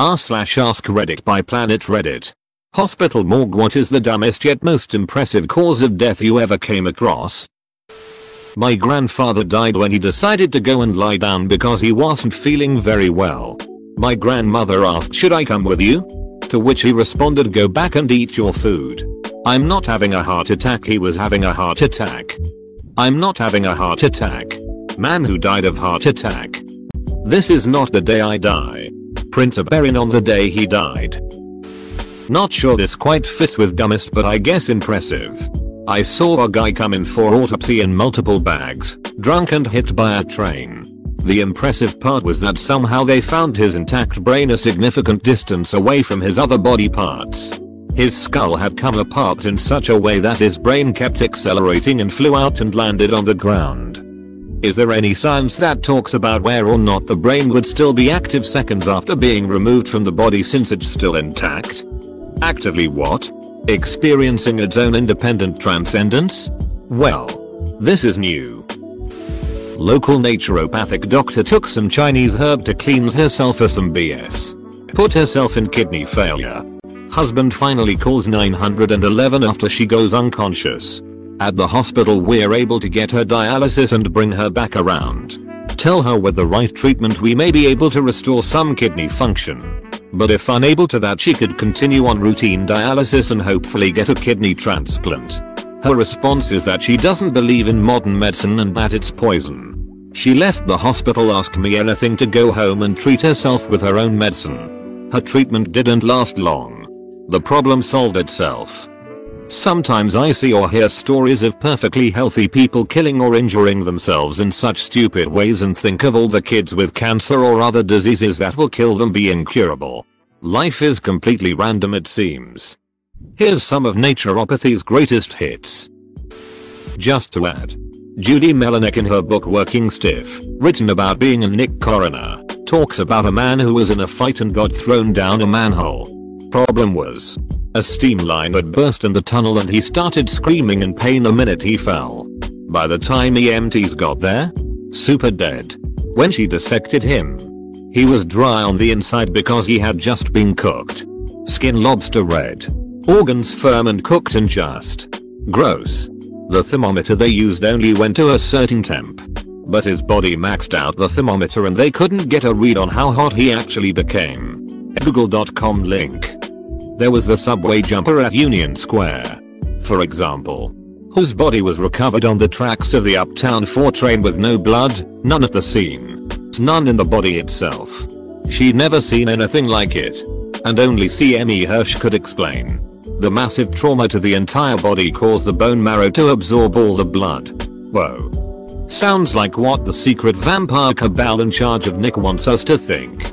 R slash ask Reddit by Planet Reddit. Hospital morgue What is the dumbest yet most impressive cause of death you ever came across? My grandfather died when he decided to go and lie down because he wasn't feeling very well. My grandmother asked should I come with you? To which he responded go back and eat your food. I'm not having a heart attack he was having a heart attack. I'm not having a heart attack. Man who died of heart attack. This is not the day I die. Prince Oberyn on the day he died. Not sure this quite fits with dumbest but I guess impressive. I saw a guy come in for autopsy in multiple bags, drunk and hit by a train. The impressive part was that somehow they found his intact brain a significant distance away from his other body parts. His skull had come apart in such a way that his brain kept accelerating and flew out and landed on the ground. Is there any science that talks about where or not the brain would still be active seconds after being removed from the body since it's still intact? Actively what? Experiencing its own independent transcendence? Well, this is new. Local naturopathic doctor took some Chinese herb to cleanse herself of some BS. Put herself in kidney failure. Husband finally calls 911 after she goes unconscious. At the hospital we're able to get her dialysis and bring her back around. Tell her with the right treatment we may be able to restore some kidney function. But if unable to that she could continue on routine dialysis and hopefully get a kidney transplant. Her response is that she doesn't believe in modern medicine and that it's poison. She left the hospital ask me anything to go home and treat herself with her own medicine. Her treatment didn't last long. The problem solved itself. Sometimes I see or hear stories of perfectly healthy people killing or injuring themselves in such stupid ways and think of all the kids with cancer or other diseases that will kill them be incurable. Life is completely random it seems. Here's some of naturopathy's greatest hits. Just to add. Judy Melinek in her book Working Stiff, written about being a Nick coroner, talks about a man who was in a fight and got thrown down a manhole. Problem was, a steam line had burst in the tunnel and he started screaming in pain the minute he fell. By the time EMTs got there, super dead. When she dissected him, he was dry on the inside because he had just been cooked. Skin lobster red. Organs firm and cooked and just. Gross. The thermometer they used only went to a certain temp. But his body maxed out the thermometer and they couldn't get a read on how hot he actually became. Google.com link. There was the subway jumper at Union Square. For example. Whose body was recovered on the tracks of the Uptown 4 train with no blood, none at the scene. None in the body itself. She'd never seen anything like it. And only CME Hirsch could explain. The massive trauma to the entire body caused the bone marrow to absorb all the blood. Whoa. Sounds like what the secret vampire cabal in charge of Nick wants us to think.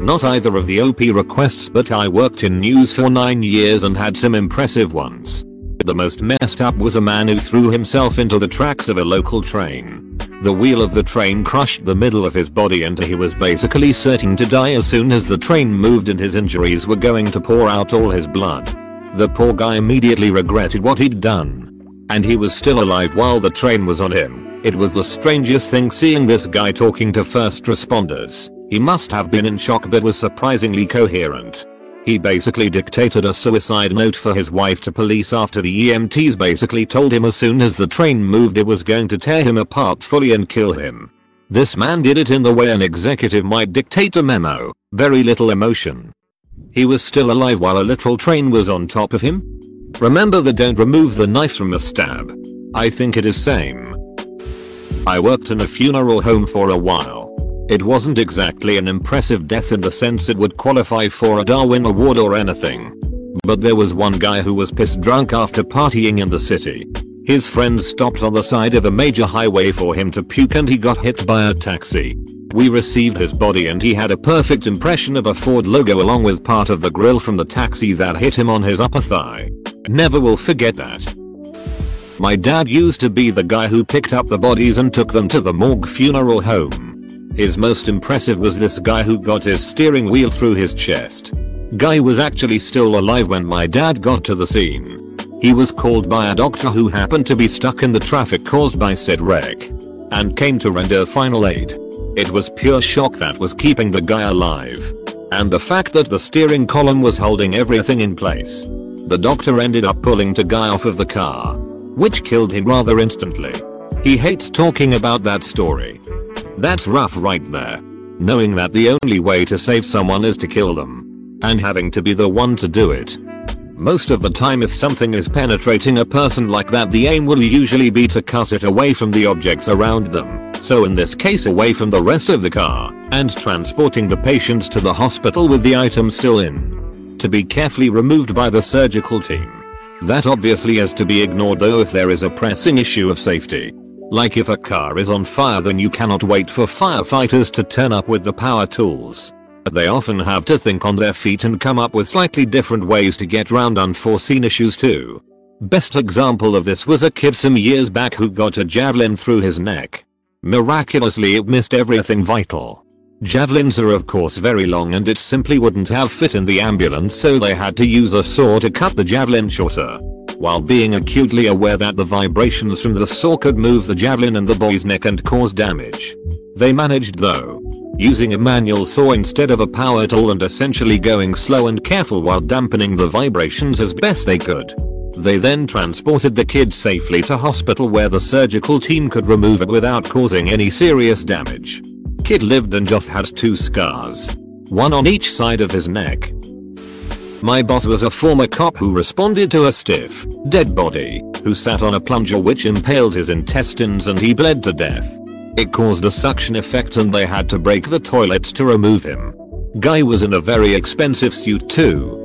Not either of the OP requests but I worked in news for 9 years and had some impressive ones. The most messed up was a man who threw himself into the tracks of a local train. The wheel of the train crushed the middle of his body and he was basically certain to die as soon as the train moved and his injuries were going to pour out all his blood. The poor guy immediately regretted what he'd done. And he was still alive while the train was on him. It was the strangest thing seeing this guy talking to first responders. He must have been in shock but was surprisingly coherent. He basically dictated a suicide note for his wife to police after the EMTs basically told him as soon as the train moved it was going to tear him apart fully and kill him. This man did it in the way an executive might dictate a memo, very little emotion. He was still alive while a literal train was on top of him? Remember the don't remove the knife from a stab. I think it is same. I worked in a funeral home for a while. It wasn't exactly an impressive death in the sense it would qualify for a Darwin Award or anything. But there was one guy who was pissed drunk after partying in the city. His friends stopped on the side of a major highway for him to puke and he got hit by a taxi. We received his body and he had a perfect impression of a Ford logo along with part of the grill from the taxi that hit him on his upper thigh. Never will forget that. My dad used to be the guy who picked up the bodies and took them to the morgue funeral home. His most impressive was this guy who got his steering wheel through his chest. Guy was actually still alive when my dad got to the scene. He was called by a doctor who happened to be stuck in the traffic caused by said wreck. And came to render final aid. It was pure shock that was keeping the guy alive. And the fact that the steering column was holding everything in place. The doctor ended up pulling the guy off of the car. Which killed him rather instantly. He hates talking about that story. That's rough right there. Knowing that the only way to save someone is to kill them. And having to be the one to do it. Most of the time if something is penetrating a person like that the aim will usually be to cut it away from the objects around them so in this case away from the rest of the car, and transporting the patient to the hospital with the item still in. To be carefully removed by the surgical team. That obviously has to be ignored though if there is a pressing issue of safety. Like if a car is on fire then you cannot wait for firefighters to turn up with the power tools. They often have to think on their feet and come up with slightly different ways to get round unforeseen issues too. Best example of this was a kid some years back who got a javelin through his neck. Miraculously it missed everything vital. Javelins are of course very long and it simply wouldn't have fit in the ambulance so they had to use a saw to cut the javelin shorter. While being acutely aware that the vibrations from the saw could move the javelin in the boy's neck and cause damage. They managed though. Using a manual saw instead of a power tool and essentially going slow and careful while dampening the vibrations as best they could. They then transported the kid safely to hospital where the surgical team could remove it without causing any serious damage. Kid lived and just had two scars. One on each side of his neck. My boss was a former cop who responded to a stiff, dead body, who sat on a plunger which impaled his intestines and he bled to death. It caused a suction effect and they had to break the toilets to remove him. Guy was in a very expensive suit too,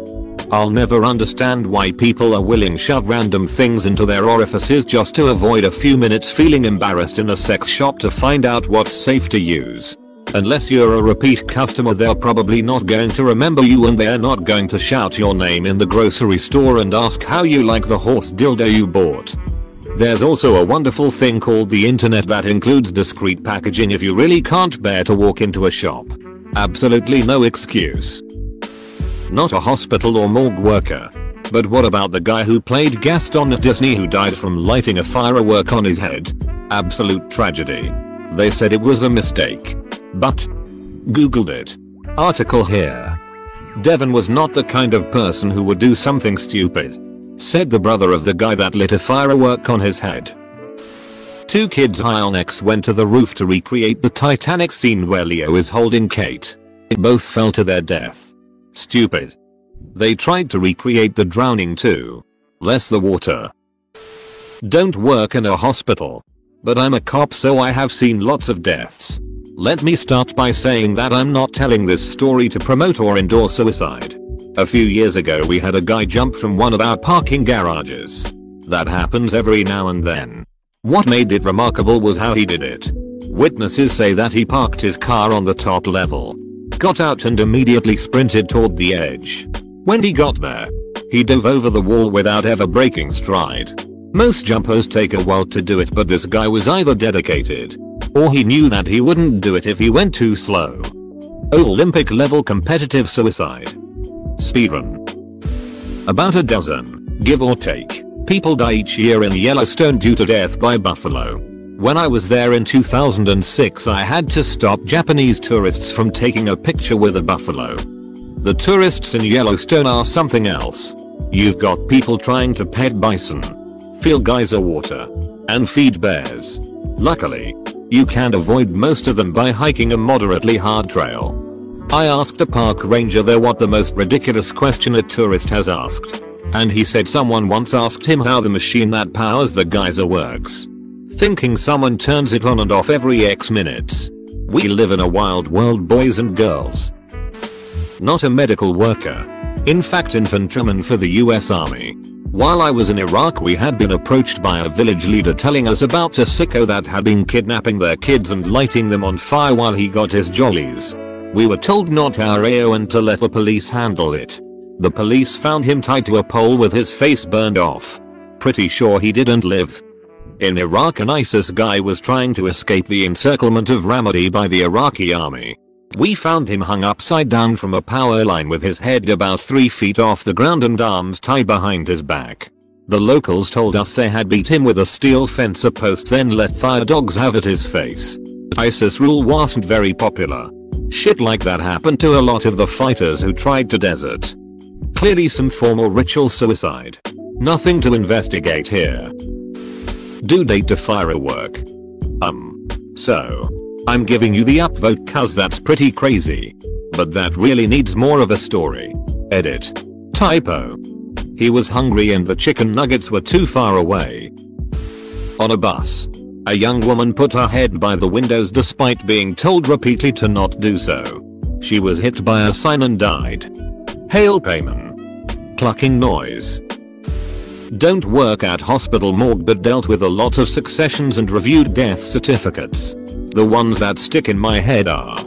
I'll never understand why people are willing to shove random things into their orifices just to avoid a few minutes feeling embarrassed in a sex shop to find out what's safe to use. Unless you're a repeat customer they're probably not going to remember you and they're not going to shout your name in the grocery store and ask how you like the horse dildo you bought. There's also a wonderful thing called the internet that includes discreet packaging if you really can't bear to walk into a shop. Absolutely no excuse. Not a hospital or morgue worker. But what about the guy who played Gaston at Disney who died from lighting a firework on his head? Absolute tragedy. They said it was a mistake. But. Googled it. Article here. Devon was not the kind of person who would do something stupid. Said the brother of the guy that lit a firework on his head. Two kids high on X went to the roof to recreate the Titanic scene where Leo is holding Kate. They both fell to their death. Stupid. They tried to recreate the drowning too. Less the water. Don't work in a hospital. But I'm a cop so I have seen lots of deaths. Let me start by saying that I'm not telling this story to promote or endorse suicide. A few years ago we had a guy jump from one of our parking garages. That happens every now and then. What made it remarkable was how he did it. Witnesses say that he parked his car on the top level got out and immediately sprinted toward the edge. When he got there, he dove over the wall without ever breaking stride. Most jumpers take a while to do it but this guy was either dedicated, or he knew that he wouldn't do it if he went too slow. Olympic level competitive suicide. Speedrun. About a dozen, give or take, people die each year in Yellowstone due to death by buffalo. When I was there in 2006 I had to stop Japanese tourists from taking a picture with a buffalo. The tourists in Yellowstone are something else. You've got people trying to pet bison, fill geyser water, and feed bears. Luckily, you can avoid most of them by hiking a moderately hard trail. I asked a park ranger there what the most ridiculous question a tourist has asked. And he said someone once asked him how the machine that powers the geyser works thinking someone turns it on and off every X minutes. We live in a wild world boys and girls. Not a medical worker. In fact infantryman for the US Army. While I was in Iraq we had been approached by a village leader telling us about a sicko that had been kidnapping their kids and lighting them on fire while he got his jollies. We were told not our AO and to let the police handle it. The police found him tied to a pole with his face burned off. Pretty sure he didn't live. In Iraq an ISIS guy was trying to escape the encirclement of Ramadi by the Iraqi army. We found him hung upside down from a power line with his head about 3 feet off the ground and arms tied behind his back. The locals told us they had beat him with a steel fencer post then let fire dogs have at his face. ISIS rule wasn't very popular. Shit like that happened to a lot of the fighters who tried to desert. Clearly some formal ritual suicide. Nothing to investigate here. Due date to firework. Um. So. I'm giving you the upvote cuz that's pretty crazy. But that really needs more of a story. Edit. Typo. He was hungry and the chicken nuggets were too far away. On a bus. A young woman put her head by the windows despite being told repeatedly to not do so. She was hit by a sign and died. Hail payman. Clucking noise. Don't work at hospital morgue but dealt with a lot of successions and reviewed death certificates. The ones that stick in my head are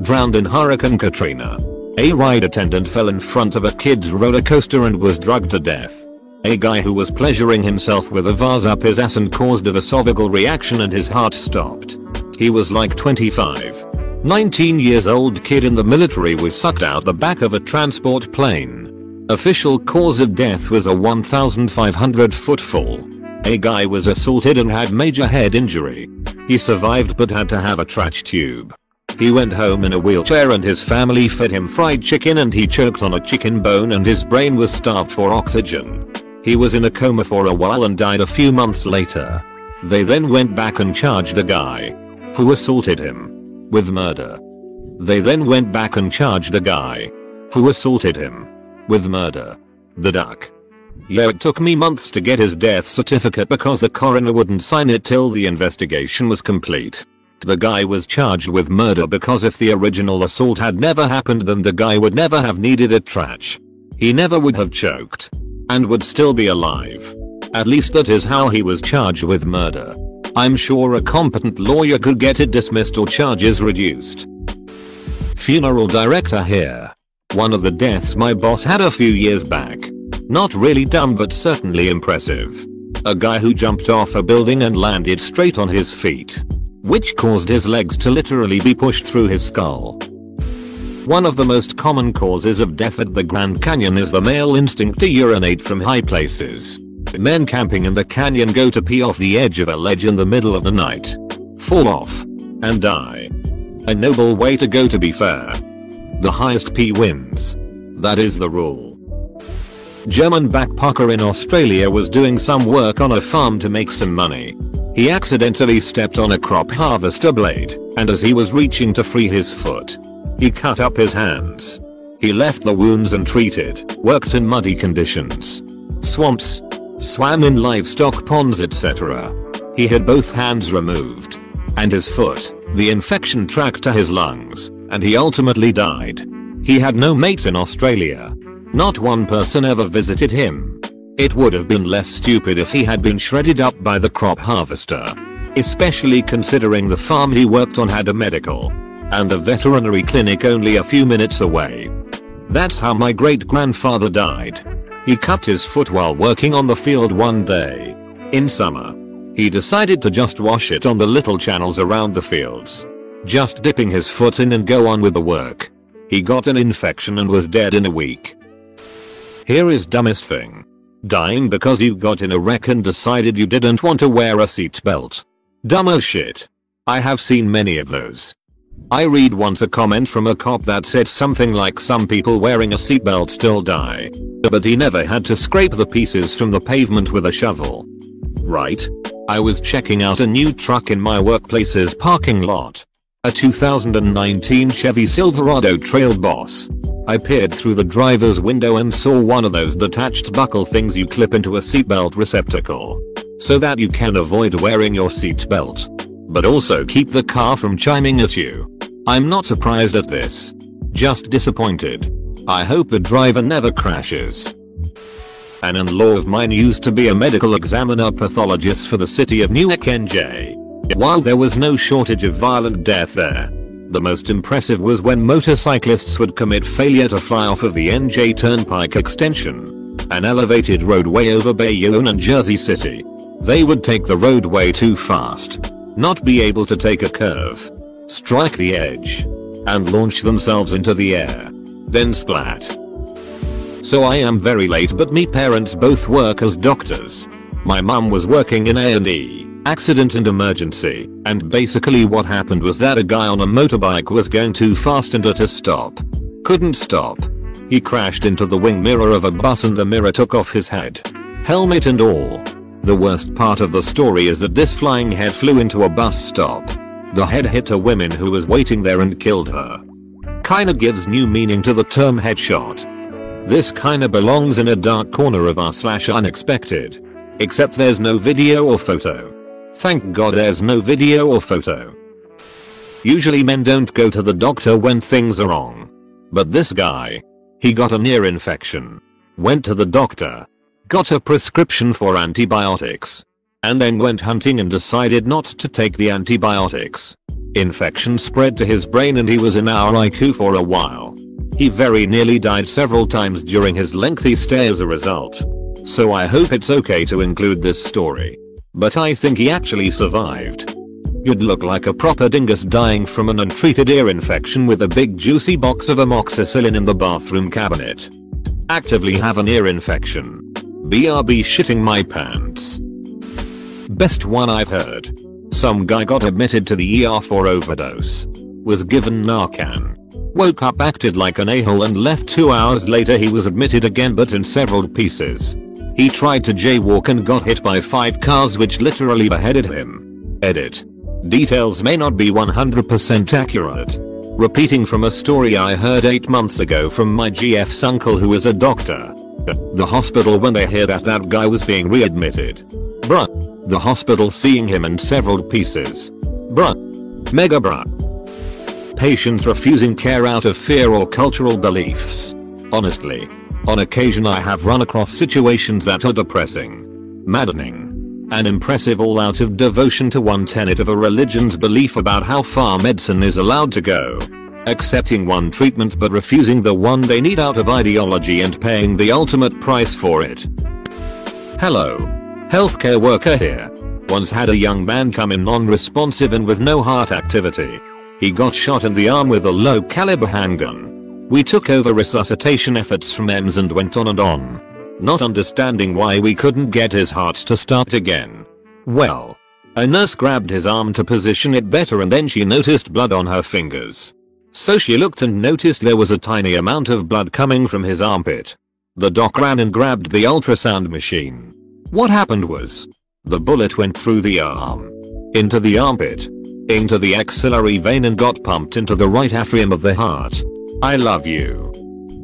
drowned in Hurricane Katrina. A ride attendant fell in front of a kid's roller coaster and was drugged to death. A guy who was pleasuring himself with a vase up his ass and caused a esophageal reaction and his heart stopped. He was like 25. 19 years old kid in the military was sucked out the back of a transport plane. Official cause of death was a 1500 foot fall. A guy was assaulted and had major head injury. He survived but had to have a trach tube. He went home in a wheelchair and his family fed him fried chicken and he choked on a chicken bone and his brain was starved for oxygen. He was in a coma for a while and died a few months later. They then went back and charged the guy who assaulted him with murder. They then went back and charged the guy who assaulted him with murder. The duck yeah it took me months to get his death certificate because the coroner wouldn't sign it till the investigation was complete. The guy was charged with murder because if the original assault had never happened then the guy would never have needed a trach. He never would have choked. And would still be alive. At least that is how he was charged with murder. I'm sure a competent lawyer could get it dismissed or charges reduced. Funeral director here. One of the deaths my boss had a few years back. Not really dumb but certainly impressive. A guy who jumped off a building and landed straight on his feet. Which caused his legs to literally be pushed through his skull. One of the most common causes of death at the Grand Canyon is the male instinct to urinate from high places. Men camping in the canyon go to pee off the edge of a ledge in the middle of the night. Fall off. And die. A noble way to go to be fair. The highest pee wins. That is the rule. German backpacker in Australia was doing some work on a farm to make some money. He accidentally stepped on a crop harvester blade, and as he was reaching to free his foot, he cut up his hands. He left the wounds untreated, worked in muddy conditions, swamps, swam in livestock ponds etc. He had both hands removed. And his foot, the infection tracked to his lungs, and he ultimately died. He had no mates in Australia, not one person ever visited him. It would have been less stupid if he had been shredded up by the crop harvester. Especially considering the farm he worked on had a medical and a veterinary clinic only a few minutes away. That's how my great grandfather died. He cut his foot while working on the field one day. In summer. He decided to just wash it on the little channels around the fields. Just dipping his foot in and go on with the work. He got an infection and was dead in a week. Here is dumbest thing. Dying because you got in a wreck and decided you didn't want to wear a seatbelt. Dumb as shit. I have seen many of those. I read once a comment from a cop that said something like some people wearing a seatbelt still die. But he never had to scrape the pieces from the pavement with a shovel. Right? I was checking out a new truck in my workplace's parking lot. A 2019 Chevy Silverado Trail Boss. I peered through the driver's window and saw one of those detached buckle things you clip into a seatbelt receptacle. So that you can avoid wearing your seatbelt. But also keep the car from chiming at you. I'm not surprised at this. Just disappointed. I hope the driver never crashes. An in-law of mine used to be a medical examiner pathologist for the city of Newark NJ. While there was no shortage of violent death there, the most impressive was when motorcyclists would commit failure to fly off of the NJ Turnpike extension, an elevated roadway over Bayonne and Jersey City. They would take the roadway too fast, not be able to take a curve, strike the edge, and launch themselves into the air. Then splat. So I am very late but me parents both work as doctors. My mum was working in A&E accident and emergency, and basically what happened was that a guy on a motorbike was going too fast and at a stop. Couldn't stop. He crashed into the wing mirror of a bus and the mirror took off his head. Helmet and all. The worst part of the story is that this flying head flew into a bus stop. The head hit a woman who was waiting there and killed her. Kinda gives new meaning to the term headshot. This kinda belongs in a dark corner of our slash unexpected. Except there's no video or photo. Thank god there's no video or photo. Usually men don't go to the doctor when things are wrong. But this guy. He got an ear infection. Went to the doctor. Got a prescription for antibiotics. And then went hunting and decided not to take the antibiotics. Infection spread to his brain and he was in our ICU for a while. He very nearly died several times during his lengthy stay as a result. So I hope it's okay to include this story. But I think he actually survived. You'd look like a proper dingus dying from an untreated ear infection with a big juicy box of amoxicillin in the bathroom cabinet. Actively have an ear infection. BRB shitting my pants. Best one I've heard. Some guy got admitted to the ER for overdose. Was given Narcan. Woke up acted like an a-hole and left 2 hours later he was admitted again but in several pieces. He tried to jaywalk and got hit by 5 cars which literally beheaded him. Edit. Details may not be 100% accurate. Repeating from a story I heard 8 months ago from my GF's uncle who is a doctor. The hospital when they hear that that guy was being readmitted. Bruh. The hospital seeing him in several pieces. Bruh. Mega bruh. Patients refusing care out of fear or cultural beliefs. Honestly, on occasion I have run across situations that are depressing, maddening, and impressive all out of devotion to one tenet of a religion's belief about how far medicine is allowed to go. Accepting one treatment but refusing the one they need out of ideology and paying the ultimate price for it. Hello. Healthcare worker here. Once had a young man come in non-responsive and with no heart activity. He got shot in the arm with a low caliber handgun. We took over resuscitation efforts from EMS and went on and on. Not understanding why we couldn't get his heart to start again. Well. A nurse grabbed his arm to position it better and then she noticed blood on her fingers. So she looked and noticed there was a tiny amount of blood coming from his armpit. The doc ran and grabbed the ultrasound machine. What happened was, the bullet went through the arm, into the armpit, into the axillary vein and got pumped into the right atrium of the heart. I love you.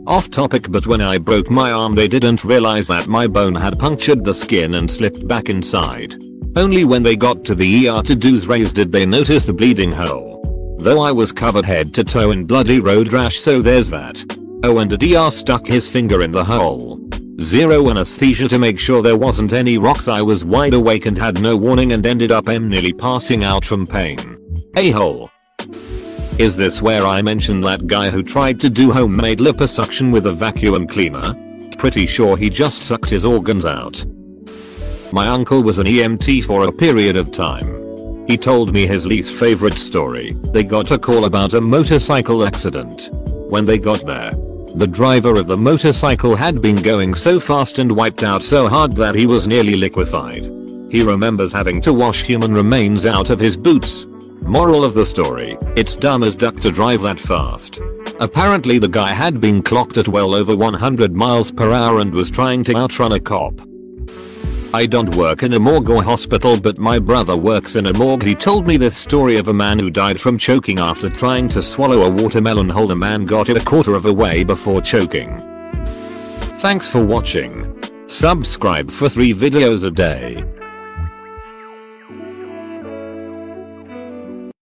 Off topic but when I broke my arm they didn't realize that my bone had punctured the skin and slipped back inside. Only when they got to the ER to do X-rays did they notice the bleeding hole. Though I was covered head to toe in bloody road rash so there's that. Oh and a DR stuck his finger in the hole. Zero anesthesia to make sure there wasn't any rocks I was wide awake and had no warning and ended up em nearly passing out from pain. A hole. Is this where I mention that guy who tried to do homemade liposuction with a vacuum cleaner? Pretty sure he just sucked his organs out. My uncle was an EMT for a period of time. He told me his least favorite story. They got a call about a motorcycle accident. When they got there, the driver of the motorcycle had been going so fast and wiped out so hard that he was nearly liquefied. He remembers having to wash human remains out of his boots Moral of the story, it's dumb as duck to drive that fast. Apparently the guy had been clocked at well over 100 miles per hour and was trying to outrun a cop. I don't work in a morgue or hospital but my brother works in a morgue he told me this story of a man who died from choking after trying to swallow a watermelon whole a man got it a quarter of a way before choking. Thanks for watching. Subscribe for 3 videos a day.